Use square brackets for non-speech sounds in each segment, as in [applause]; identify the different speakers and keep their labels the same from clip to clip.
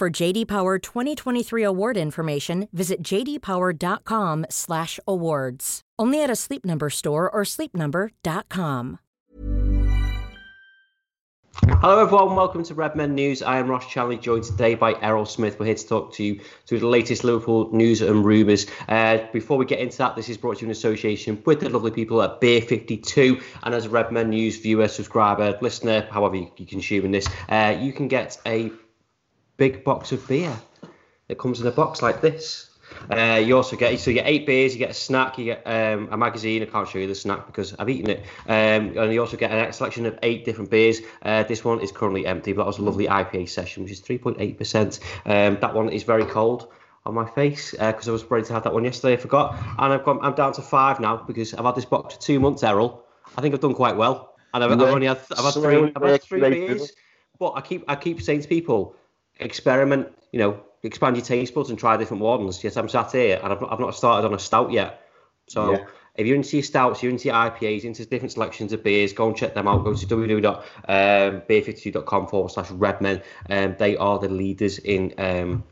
Speaker 1: For JD Power 2023 award information, visit jdpower.com/awards. Only at a Sleep Number store or sleepnumber.com.
Speaker 2: Hello, everyone. Welcome to Redmen News. I am Ross Chanley, joined today by Errol Smith. We're here to talk to you through the latest Liverpool news and rumours. Uh, before we get into that, this is brought to you in association with the lovely people at Beer 52. And as a Redmen News viewer, subscriber, listener, however you, you consuming this, uh, you can get a big box of beer. It comes in a box like this. Uh, you also get so you get eight beers, you get a snack, you get um, a magazine. I can't show you the snack because I've eaten it. Um, and you also get a selection of eight different beers. Uh, this one is currently empty, but that was a lovely IPA session, which is 3.8%. Um, that one is very cold on my face because uh, I was ready to have that one yesterday. I forgot, and I've gone. I'm down to five now because I've had this box for two months. Errol, I think I've done quite well, and I've, I've only had I've had three, I've had three beers. But I keep I keep saying to people, experiment. You know, expand your taste buds and try different ones. Yes, I'm sat here and I've not, I've not started on a stout yet. So yeah. if you're into your stouts, you're into your IPAs, into different selections of beers, go and check them out. Go to www.beer52.com forward slash redmen. Um, they are the leaders in um,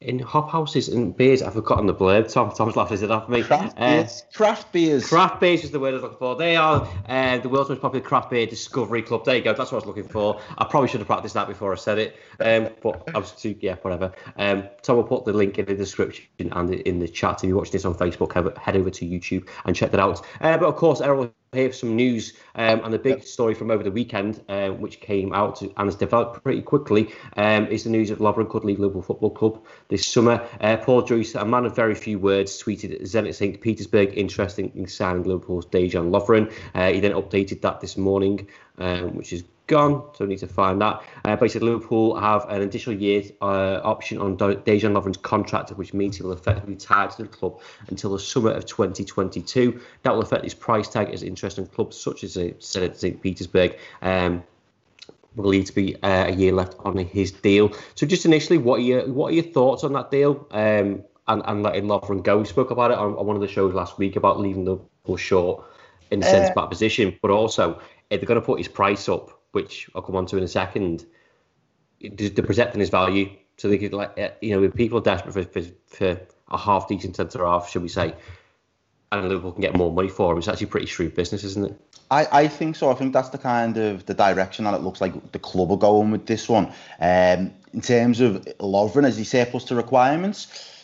Speaker 2: in hop houses and beers. I've forgotten the blurb. Tom Tom's laughing is it off me.
Speaker 3: Craft uh, beers. Craft beers.
Speaker 2: Craft beers is the word I was looking for. They are uh, the world's most popular craft beer discovery club. There you go. That's what I was looking for. I probably should have practiced that before I said it. Um, but I was too yeah, whatever. Um, Tom will put the link in the description and in the chat. If you're watching this on Facebook, head over to YouTube and check that out. Uh, but of course, Errol here for some news um, and the big story from over the weekend, uh, which came out and has developed pretty quickly, um, is the news of Lovren could leave Liverpool Football Club this summer. Uh, Paul Joyce, a man of very few words, tweeted Zenit St. Petersburg interested in signing Liverpool's Dejan Lovren. Uh, he then updated that this morning, um, which is gone, so we need to find that. Uh, basically, Liverpool have an additional year uh, option on Dejan Lovren's contract, which means he'll effectively tied to the club until the summer of 2022. That will affect his price tag as interest in clubs such as uh, St. Petersburg. Um, will need to be uh, a year left on his deal. So, just initially, what are your what are your thoughts on that deal um, and and letting Lovren go? We spoke about it on, on one of the shows last week about leaving Liverpool short in the sense uh, back position, but also if they're going to put his price up which I'll come on to in a second, to protecting his value. So they could like uh, you know, if people are desperate for, for, for a half decent centre half, should we say, and Liverpool can get more money for him, it's actually pretty shrewd business, isn't it?
Speaker 3: I, I think so. I think that's the kind of the direction that it looks like the club are going with this one. Um, in terms of Lovren, as he surplus to requirements,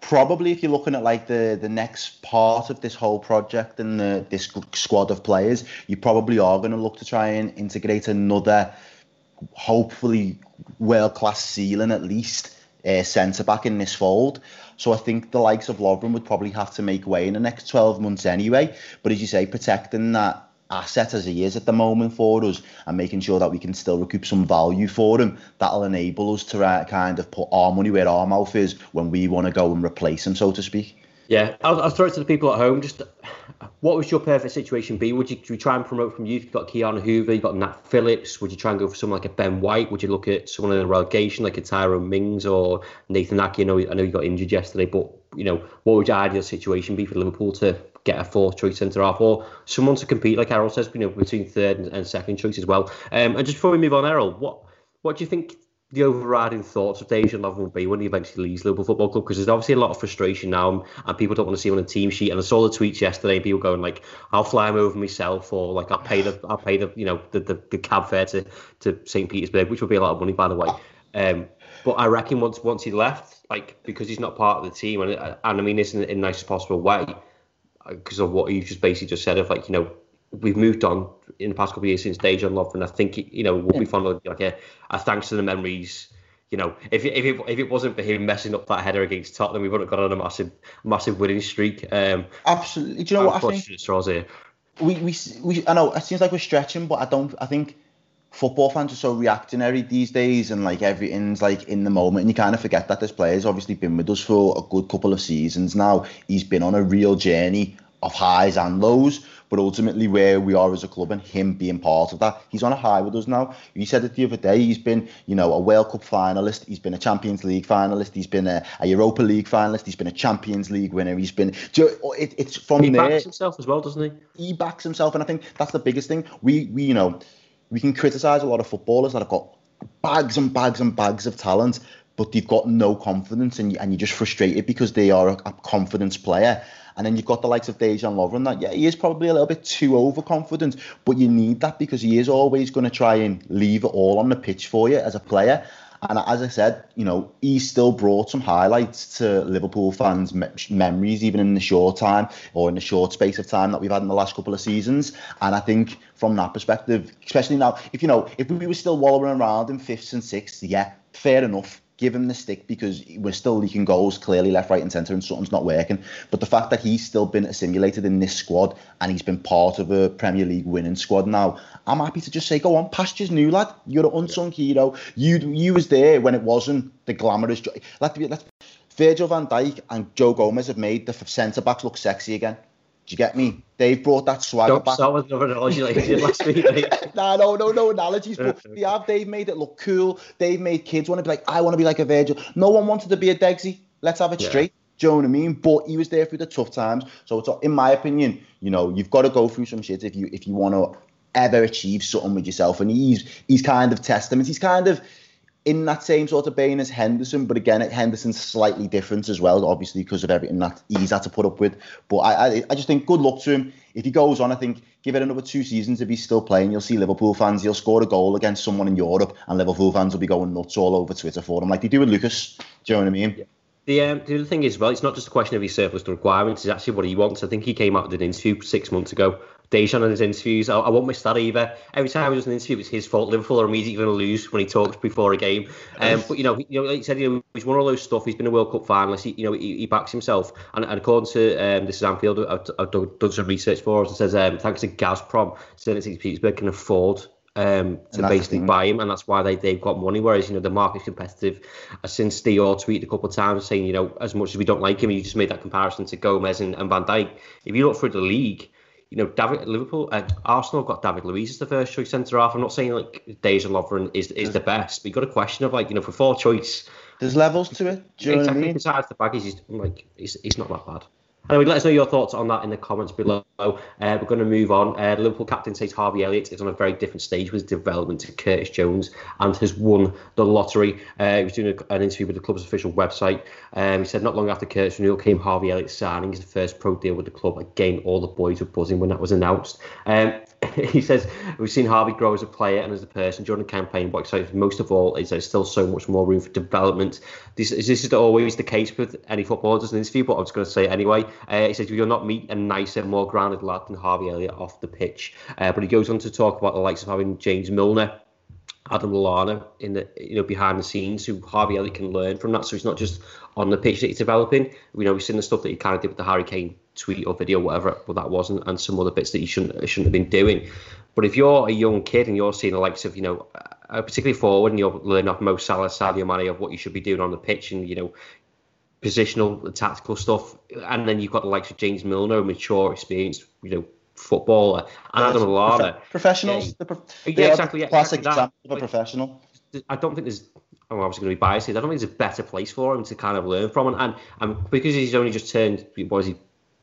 Speaker 3: probably if you're looking at like the the next part of this whole project and the, this squad of players, you probably are going to look to try and integrate another, hopefully world class ceiling at least uh, centre back in this fold. So I think the likes of Lovren would probably have to make way in the next 12 months anyway. But as you say, protecting that asset as he is at the moment for us and making sure that we can still recoup some value for him that'll enable us to uh, kind of put our money where our mouth is when we want to go and replace him so to speak.
Speaker 2: Yeah I'll, I'll throw it to the people at home. Just what would your perfect situation be? Would you, you try and promote from youth? You've got Ki-Jana Hoever you've got Nat Phillips. Would you try and go for someone like a Ben White? Would you look at someone in a relegation like a Tyrone Mings or Nathan Ake? I know, I know you got injured yesterday but you know what would your ideal situation be for Liverpool to get a fourth choice centre half or someone to compete, like Errol says, you know, between third and, and second choice as well. Um, and just before we move on, Errol, what what do you think the overriding thoughts of Dejan Lovren will be when he eventually leaves Liverpool Football Club? Because there's obviously a lot of frustration now, and people don't want to see him on a team sheet. And I saw the tweets yesterday, people going like, "I'll fly him over myself," or like, "I'll pay the, [sighs] I'll pay the, you know, the, the, the cab fare to, to St. Petersburg," which would be a lot of money, by the way. Um, But I reckon once once he left, like because he's not part of the team, and and I mean this in, in the nicest possible way, because of what you just basically just said of like you know we've moved on in the past couple of years since Dejan Lovren. I think you know we'll be fond of like a, a thanks to the memories. You know, if if it, if it wasn't for him messing up that header against Tottenham, we would have got on a massive massive winning streak. Um,
Speaker 3: Absolutely. Do you know what I think?
Speaker 2: Straws here.
Speaker 3: We, we we I know it seems like we're stretching, but I don't. I think football fans are so reactionary these days, and like everything's like in the moment, and you kind of forget that this player's obviously been with us for a good couple of seasons now. He's been on a real journey of highs and lows but ultimately where we are as a club and him being part of that. He's on a high with us now. He said it the other day. He's been, you know, a World Cup finalist. He's been a Champions League finalist. He's been a, a Europa League finalist. He's been a Champions League winner. He's been. Oh, it, it's from
Speaker 2: he
Speaker 3: there.
Speaker 2: Backs himself as well, doesn't
Speaker 3: he? He backs himself, and I think that's the biggest thing. We, we, you know, we can criticise a lot of footballers that have got bags and bags and bags of talent, but they've got no confidence, and, you, and you're just frustrated because they are a, a confidence player. And then you've got the likes of Dejan Lovren that, yeah, he is probably a little bit too overconfident, but you need that because he is always going to try and leave it all on the pitch for you as a player. And as I said, you know, he still brought some highlights to Liverpool fans' me- memories, even in the short time or in the short space of time that we've had in the last couple of seasons. And I think from that perspective, especially now, if you know, if we were still wallowing around in fifths and sixths, yeah, fair enough give him the stick because we're still leaking goals clearly left, right, and centre, and something's not working. But the fact that he's still been assimilated in this squad and he's been part of a Premier League winning squad now, I'm happy to just say, go on, pastures new lad. You're an unsung hero. You you was there when it wasn't the glamorous. Let's let's. Virgil van Dijk and Joe Gomez have made the centre backs look sexy again. Do you get me? They've brought that swagger
Speaker 2: Don't
Speaker 3: back.
Speaker 2: start with another analogy like you did last week. [laughs]
Speaker 3: Nah, no, no, no analogies. But they have. They've made it look cool. They've made kids want to be like, I want to be like a Virgil. No one wanted to be a Degsy. Let's have it
Speaker 2: Yeah.
Speaker 3: straight. Do you know what I mean? But he was there through the tough times. So it's in my opinion, you know, you've got to go through some shit if you if you want to ever achieve something with yourself. And he's he's kind of testament. He's kind of in that same sort of vein as Henderson, but again, Henderson's slightly different as well, obviously because of everything that he's had to put up with. But I, I, I just think good luck to him. If he goes on, I think give it another two seasons. If he's still playing, you'll see Liverpool fans. He'll score a goal against someone in Europe, and Liverpool fans will be going nuts all over Twitter for him, like they do with Lucas. Do you know what I mean?
Speaker 2: The, um, the other thing is, well, it's not just a question of his surplus to requirements, it's actually what he wants. I think he came out with an interview six months ago. Dejan in his interviews, I, I won't miss that either. Every time he does an interview, it's his fault. Liverpool are immediately going to lose when he talks before a game. Um, but, you know, you know, like you said, you know, he's won all those stuff. He's been a World Cup finalist. He, you know, he, he backs himself. And, and according to um, this is Anfield, I've, I've done, done some research for us. It says, um, thanks to Gazprom, St. Petersburg can afford um, to
Speaker 3: And
Speaker 2: basically buy him, and that's why they, they've got money. Whereas, you know, the market's competitive. Since Dior tweeted a couple of times saying, you know, as much as we don't like him, you just made that comparison to Gomez and, and Van Dijk. If you look through the league, you know, David Liverpool, uh, Arsenal got David Luiz as the first choice centre half. I'm not saying like Dejan Lovren is is the best, but you got a question of like, you know, for four choice,
Speaker 3: There's levels to it. Do you know
Speaker 2: exactly
Speaker 3: what I mean?
Speaker 2: besides the back, he's like, he's, he's not that bad. Anyway, let us know your thoughts on that in the comments below. Uh, we're going to move on. Uh, Liverpool captain says Harvey Elliott is on a very different stage with development to Curtis Jones and has won the lottery. Uh, he was doing a, an interview with the club's official website. Um, he said not long after Curtis renewal came Harvey Elliott signing his first pro deal with the club. Again, all the boys were buzzing when that was announced. Um, [laughs] he says we've seen Harvey grow as a player and as a person during the campaign. What excites most of all is there's still so much more room for development. This, this is always the case with any footballer does an interview, but I'm just going to say anyway. Uh, he says you'll not meet a nicer, more grounded lad than Harvey Elliott off the pitch. Uh, but he goes on to talk about the likes of having James Milner. Adam Lallana in the you know behind the scenes who Harvey Elliott can learn from that. So he's not just on the pitch that he's developing. We know we've seen the stuff that he kind of did with the Harry Kane tweet or video, whatever, but that wasn't, and some other bits that he shouldn't shouldn't have been doing. But if you're a young kid and you're seeing the likes of you know, uh, particularly forward, and you're learning off Mo Salah, Sadio Mane of what you should be doing on the pitch, and you know. Positional, tactical stuff, and then you've got the likes of James Milner, mature, experienced, you know, footballer, and Adam Lallana.
Speaker 3: Profe- professionals.
Speaker 2: Yeah,
Speaker 3: the prof-
Speaker 2: yeah, exactly, yeah,
Speaker 3: Classic
Speaker 2: exactly
Speaker 3: example of a professional.
Speaker 2: I don't think there's. I'm obviously going to be biased. here, I don't think there's a better place for him to kind of learn from, and and, and because he's only just turned, what is he,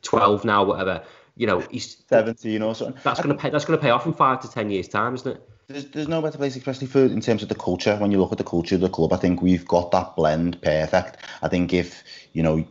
Speaker 2: 12 now, whatever. You know, he's
Speaker 3: 17 or something.
Speaker 2: that's going to pay. That's going to pay off in five to ten years' time, isn't it?
Speaker 3: There's, there's no better place, especially for in terms of the culture. When you look at the culture of the club, I think we've got that blend perfect. I think if you know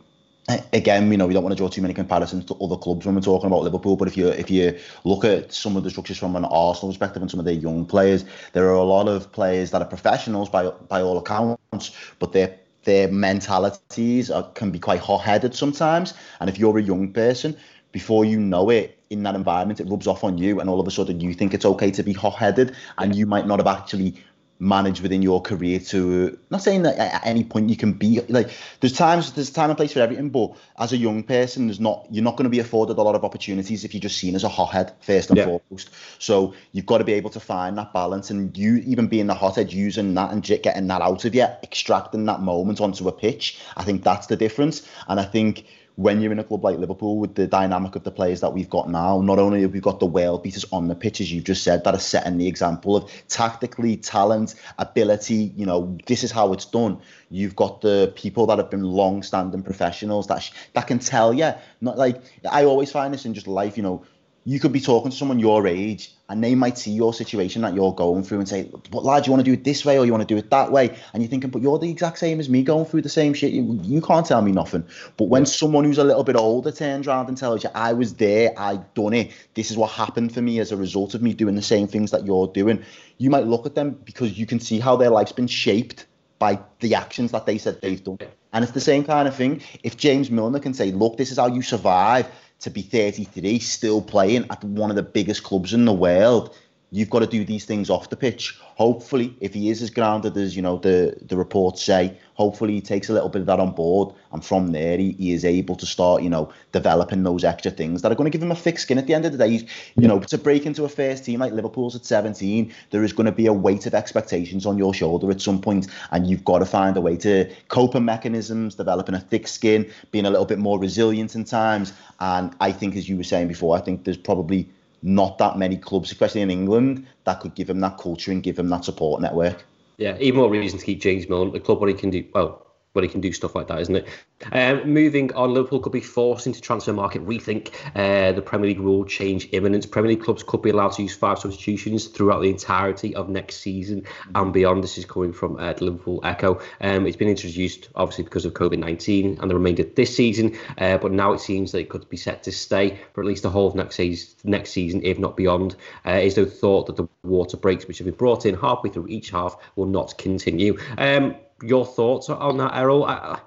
Speaker 3: again, you know, we don't want to draw too many comparisons to other clubs when we're talking about Liverpool. But if you if you look at some of the structures from an Arsenal perspective and some of their young players, there are a lot of players that are professionals by by all accounts, but their their mentalities are, can be quite hot-headed sometimes. And if you're a young person, before you know it, in that environment, it rubs off on you, and all of a sudden you think it's okay to be hot-headed, and you might not have actually manage within your career to not saying that at any point you can be like there's times there's time and place for everything but as a young person there's not you're not going to be afforded a lot of opportunities if you're just seen as a hothead first and yeah. foremost so you've got to be able to find that balance and you even being the hothead using that and getting that out of you extracting that moment onto a pitch i think that's the difference and i think when you're in a club like Liverpool with the dynamic of the players that we've got now, not only have we got the world beaters on the pitch, as you've just said, that are setting the example of tactically, talent, ability, you know, this is how it's done. You've got the people that have been long-standing professionals that sh- that can tell you. Not like I always find this in just life, you know, you could be talking to someone your age and they might see your situation that you're going through and say, but lad, you want to do it this way or you want to do it that way? And you're thinking, but you're the exact same as me going through the same shit. You, you can't tell me nothing. But when someone who's a little bit older turns around and tells you, I was there, I done it, this is what happened for me as a result of me doing the same things that you're doing, you might look at them because you can see how their life's been shaped by the actions that they said they've done. And it's the same kind of thing. If James Milner can say, look, this is how you survive, to be 33 still playing at one of the biggest clubs in the world you've got to do these things off the pitch. Hopefully, if he is as grounded as you know the the reports say, hopefully he takes a little bit of that on board, and from there he, he is able to start you know developing those extra things that are going to give him a thick skin at the end of the day. He's, you know, to break into a first team like Liverpool's at 17, there is going to be a weight of expectations on your shoulder at some point, and you've got to find a way to cope coping mechanisms, developing a thick skin, being a little bit more resilient in times. And I think, as you were saying before, I think there's probably not that many clubs, especially in England, that could give him that culture and give him that support network.
Speaker 2: Yeah, even more reason to keep James Milner, the club where he can do well where he can do stuff like that, isn't it? Um, moving on, Liverpool could be forced into transfer market rethink. Uh, the Premier League rule change imminent. Premier League clubs could be allowed to use five substitutions throughout the entirety of next season and beyond. This is coming from uh, Liverpool Echo. Um, it's been introduced obviously because of COVID 19 and the remainder this season, uh, but now it seems that it could be set to stay for at least the whole of next season, next season if not beyond. Uh, is the thought that the water breaks which have been brought in halfway through each half will not continue. Um, your thoughts on that, Errol? I,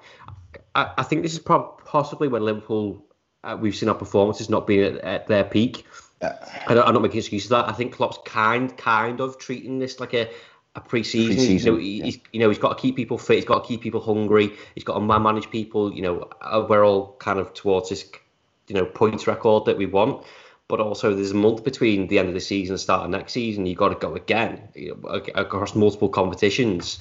Speaker 2: I, I think this is pro- possibly when Liverpool uh, we've seen our performances not being at, at their peak. Uh, I don't, I'm not making excuses for that. I think Klopp's kind kind of treating this like a a pre-season. pre-season you, know, yeah. he's, you know, he's got to keep people fit. He's got to keep people hungry. He's got to manage people. You know, uh, we're all kind of towards this, you know, points record that we want. But also, there's a month between the end of the season and the start of next season. You've got to go again you know, across multiple competitions.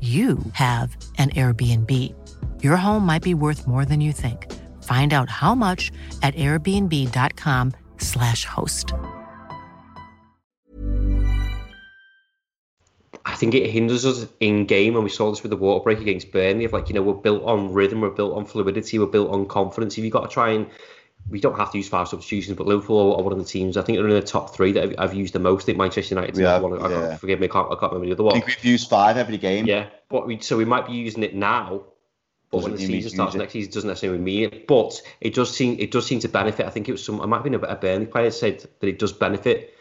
Speaker 4: you have an Airbnb. Your home might be worth more than you think. Find out how much at airbnb.com/slash host.
Speaker 2: I think it hinders us in game, and we saw this with the water break against Burnley. Of like, you know, we're built on rhythm, we're built on fluidity, we're built on confidence. If you've got to try and we don't have to use five substitutions, but Liverpool are one of the teams. I think they're in the top three that I've, used the most. I think Manchester United.
Speaker 3: Yeah,
Speaker 2: one, I
Speaker 3: yeah.
Speaker 2: can't, forgive me, I can't, I can't remember the other one.
Speaker 3: I think we've used five every game.
Speaker 2: Yeah, but we so we might be using it now. But when the
Speaker 3: Doesn't mean we
Speaker 2: season starts
Speaker 3: it.
Speaker 2: next season, doesn't necessarily mean it. But it does seem it does seem to benefit. I think it was some. I might have been a, a Burnley player said that it does benefit.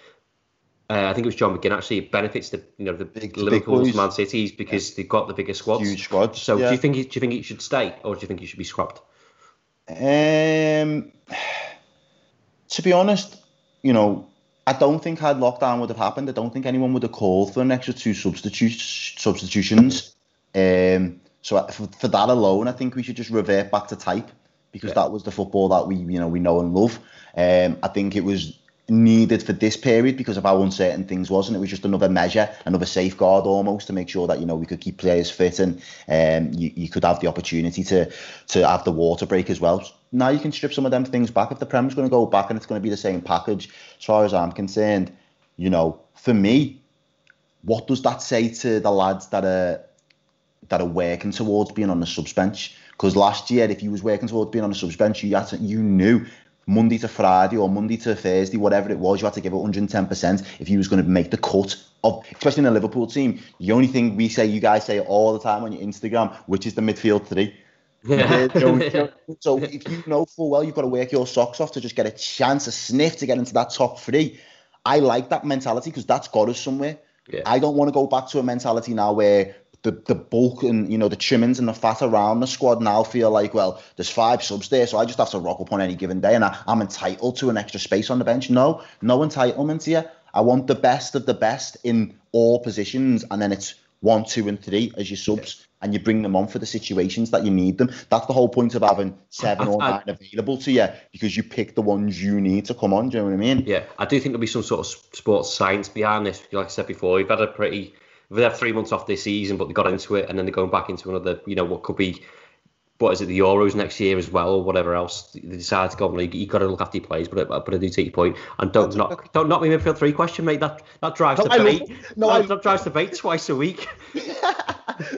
Speaker 2: Uh, I think it was John McGinn actually. It benefits the you know the
Speaker 3: Big- the big
Speaker 2: Man Cities because they've got the bigger squads.
Speaker 3: Huge squads,
Speaker 2: So
Speaker 3: yeah.
Speaker 2: do you think it, do you think it should stay or do you think it should be scrapped?
Speaker 3: Um, to be honest, you know, I don't think had lockdown would have happened. I don't think anyone would have called for an extra two substitutes substitutions. Um, so for, for that alone, I think we should just revert back to type because
Speaker 2: Yeah.
Speaker 3: that was the football that we you know we know and love. Um, I think it was needed for this period because of how uncertain things was, and it was just another measure, another safeguard almost to make sure that you know we could keep players fit and um, you, you could have the opportunity to to have the water break as well. Now you can strip some of them things back if the Prem's going to go back and it's going to be the same package. As far as I'm concerned, you know, for me, what does that say to the lads that are that are working towards being on the subs bench? Because last year, if you was working towards being on the subs bench, you had to, you knew Monday to Friday or Monday to Thursday, whatever it was, you had to give it 110% if you was going to make the cut of, especially in the Liverpool team. The only thing we say, you guys say all the time on your Instagram, which is the midfield three. They're the only- so if you know full well you've got to work your socks off to just get a chance, a sniff to get into that top three, I like that mentality because that's got us somewhere.
Speaker 2: Yeah.
Speaker 3: I don't want to go back to a mentality now where the, the bulk and you know the trimmings and the fat around the squad now feel like well there's five subs there so I just have to rock up on any given day and I, I'm entitled to an extra space on the bench. No, no entitlement here. I want the best of the best in all positions and then it's one, two, and three as your subs, and you bring them on for the situations that you need them. That's the whole point of having seven [laughs] or
Speaker 2: I-
Speaker 3: nine available to you because you pick the ones you need to come on. Do you know what I mean?
Speaker 2: Yeah, I do think there'll be some sort of sports science behind this. Like I said before, we've had a pretty, we've three months off this season, but they got into it, and then they're going back into another, you know, what could be, what is it, the Euros next year as well, or whatever else. They decide to go on league. You got to look after your players, but I, but I do take your point. and don't knock, don't knock me midfield three question, mate. That that drives
Speaker 3: No, love
Speaker 2: debate.
Speaker 3: No,
Speaker 2: No,
Speaker 3: I-
Speaker 2: that drives debate twice a week. [laughs]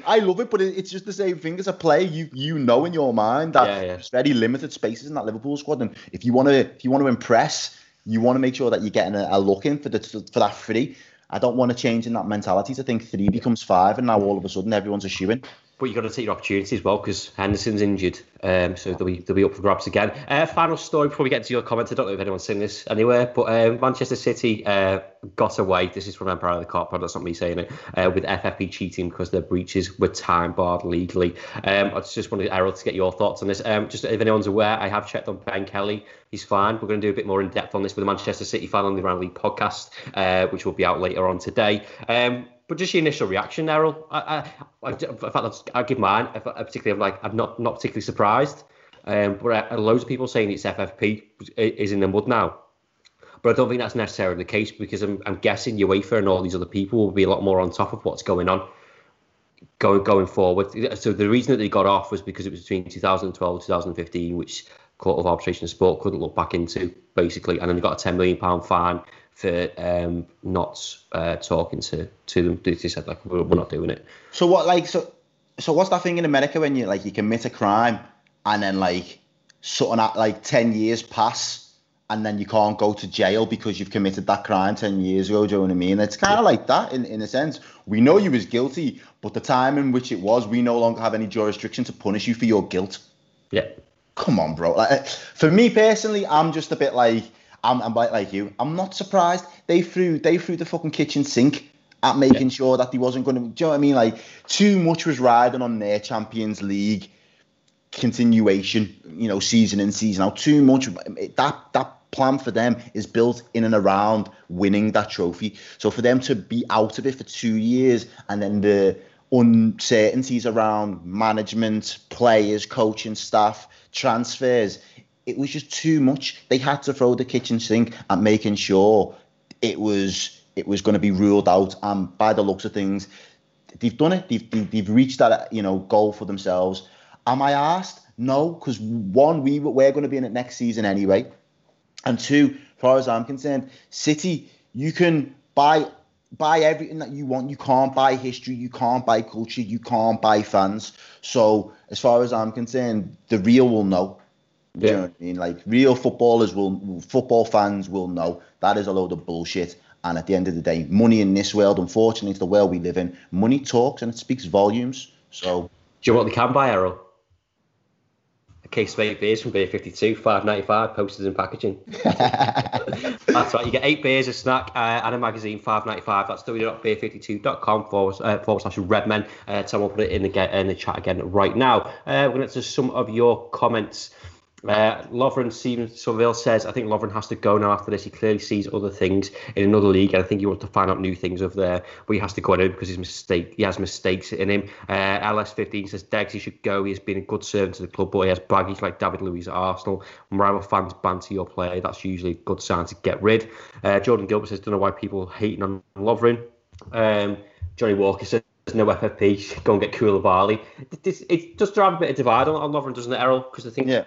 Speaker 3: I love it, but it- it's just the same thing as a player. You you know in your mind that
Speaker 2: Yeah, yeah.
Speaker 3: there's very limited spaces in that Liverpool squad, and if you want to if you want to impress, you want to make sure that you're getting a, a look in for the for that three. I don't want to change in that mentality to think three becomes five, and now all of a sudden everyone's a in.
Speaker 2: But you've got to take your opportunity as well because Henderson's injured, um, so they'll be, they'll be up for grabs again. Uh, final story before we get to your comments. I don't know if anyone's seen this anywhere, but um, Manchester City uh, got away. This is from Empire of the but that's not me saying it. Uh, with FFP cheating because their breaches were time barred legally. Um, I just wanted Errol to get your thoughts on this. Um, just if anyone's aware, I have checked on Ben Kelly. He's fine. We're going to do a bit more in depth on this with the Manchester City fan on the Round League podcast, uh, which will be out later on today. Um, but just your initial reaction, Errol. I, I, I, in fact, I'll, give mine. I, I particularly, I'm like, I'm not not particularly surprised. Um, but uh, loads of people saying it's FFP is in the mud now. But I don't think that's necessarily the case because I'm, I'm guessing UEFA and all these other people will be a lot more on top of what's going on going going forward. So the reason that they got off was because it was between 2012 and 2015, which Court of Arbitration and Sport couldn't look back into, basically, and then they got a 10 million pound fine for um, not uh, talking to to them. They said like we're, we're not doing it.
Speaker 3: So what like so so what's that thing in America when you like you commit a crime and then like something at like ten years pass and then you can't go to jail because you've committed that crime ten years ago, do you know what I mean? It's kinda like that in, in a sense. We know you was guilty, but the time in which it was, we no longer have any jurisdiction to punish you for your guilt.
Speaker 2: Yeah,
Speaker 3: Come on, bro. Like for me personally, I'm just a bit like I'm, I'm like, you. I'm not surprised they threw they threw the fucking kitchen sink at making sure that he wasn't going to. Do you know what I mean? Like too much was riding on their Champions League continuation. You know, season in season out. Too much. That that plan for them is built in and around winning that trophy. So for them to be out of it for two years and then the uncertainties around management, players, coaching staff, transfers, it was just too much. They had to throw the kitchen sink at making sure it was it was going to be ruled out. And by the looks of things, they've done it. They've, they've, reached that you know goal for themselves. Am I asked? No, because one, we we're going to be in it next season anyway, and two, far as I'm concerned, City, you can buy buy everything that you want. You can't buy history. You can't buy culture. You can't buy fans. So as far as I'm concerned, the real will know. Do you know what I mean? Like real footballers will, football fans will know that is a load of bullshit. And at the end of the day, money in this world, unfortunately, it's the world we live in. Money talks and it speaks volumes. So,
Speaker 2: do you know what they can buy, Errol? A case of eight beers from Beer 52, five ninety five, posted in packaging. [laughs] That's right. You get eight beers, a snack, uh, and a magazine, five ninety five. That's www.beer52.com forward, uh, forward slash redmen. Uh, Tom will put it in the, in the chat again right now. Uh, we're going to some of your comments. Uh, Lovren Steven Seville says, I think Lovren has to go now after this. He clearly sees other things in another league, and I think he wants to find out new things over there. But he has to go in because his mistake, he has mistakes in him. Uh, LS15 says, Degs, he should go. He has been a good servant to the club, but he has baggies like David Luiz at Arsenal. When rival fans banter your play, that's usually a good sign to get rid. Uh, Jordan Gilbert says, don't know why people hating on Lovren. Um, Johnny Walker says, there's no FFP. Go and get Koulibaly. It, it, it does drive a bit of divide on, on Lovren, doesn't it, Errol? Because I think
Speaker 3: yeah.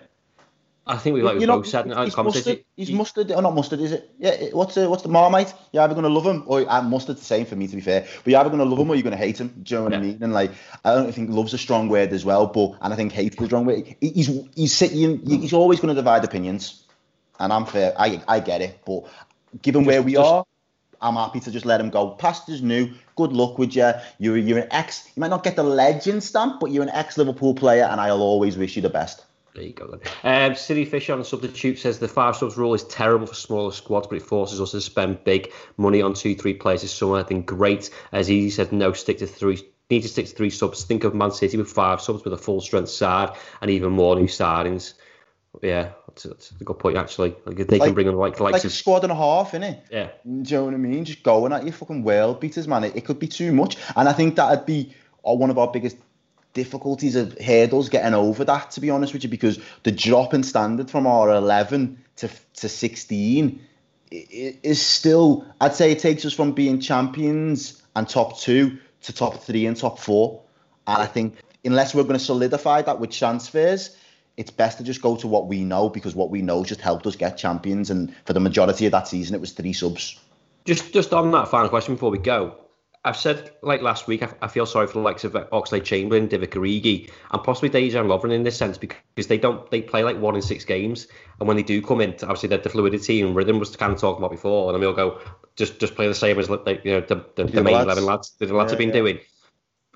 Speaker 2: I think we like we both said in
Speaker 3: he's mustard, he's mustard or not mustard, is it? Yeah. What's the what's the marmite? You're either gonna love him or uh, mustard's the same for me to be fair. But you're either gonna love him or you're gonna hate him. Do you know what yeah. I mean? And like I don't think love's a strong word as well, but and I think hate's a strong word. He's he's sitting. He's always gonna divide opinions, and I'm fair. I I get it, but given just, where we just, are. I'm happy to just let him go. Past is new. Good luck with you. You're you're an ex. You might not get the legend stamp, but you're an ex Liverpool player, and I'll always wish you the best.
Speaker 2: There you go then. Um, City Fisher on the substitute says the five subs rule is terrible for smaller squads, but it forces us to spend big money on two, three players is something great. As he said, no, stick to three. Need to stick to three subs. Think of Man City with five subs with a full strength side and even more new signings. Yeah, that's, that's a good point actually. Like they like, can bring on like
Speaker 3: like, like a squad and a half, innit?
Speaker 2: Yeah.
Speaker 3: Do you know what I mean? Just going at your fucking world beaters, man. It, it could be too much, and I think that'd be uh, one of our biggest difficulties of hurdles getting over that, to be honest with you, because the drop in standard from our 11 to, to 16 is still, I'd say it takes us from being champions and top two to top three and top four. And I think unless we're going to solidify that with transfers, it's best to just go to what we know because what we know just helped us get champions. And for the majority of that season, it was three subs.
Speaker 2: Just, just on that final question before we go, I've said like last week, I, I, feel sorry for the likes of uh, Oxlade-Chamberlain, Divock Origi, and possibly Dejan Lovren in this sense because they don't they play like one in six games, and when they do come in, obviously the, the fluidity and rhythm was kind of talking about before, and we'll go just just play the same as like you know the, the, the main lads. eleven lads the lads yeah, have been yeah. doing.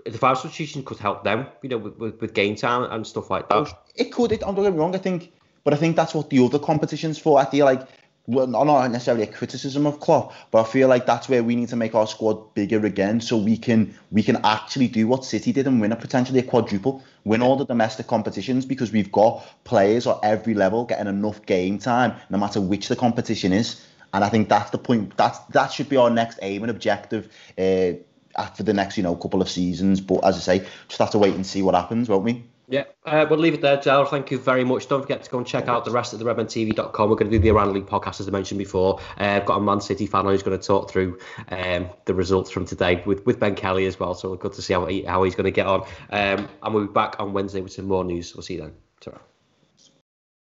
Speaker 2: The five substitutions could help them, you know, with, with, with game time and stuff like that.
Speaker 3: It could. It, don't get me wrong. I think, but I think that's what the other competitions for. I feel like well, not necessarily a criticism of Klopp, but I feel like that's where we need to make our squad bigger again, so we can we can actually do what City did and win a potentially a quadruple, win all the domestic competitions because we've got players at every level getting enough game time, no matter which the competition is. And I think that's the point. That's that should be our next aim and objective uh, after the next you know couple of seasons. But as I say, just have to wait and see what happens, won't we?
Speaker 2: Yeah, uh, we'll leave it there, Gerald. Thank you very much. Don't forget to go and check out the rest of the RedmenTV.com. We're going to do the Iran League podcast, as I mentioned before. Uh, I've got a Man City fan who's going to talk through um, the results from today with, with Ben Kelly as well. So we're good to see how, he, how he's going to get on. Um, and we'll be back on Wednesday with some more news. We'll see you then. ta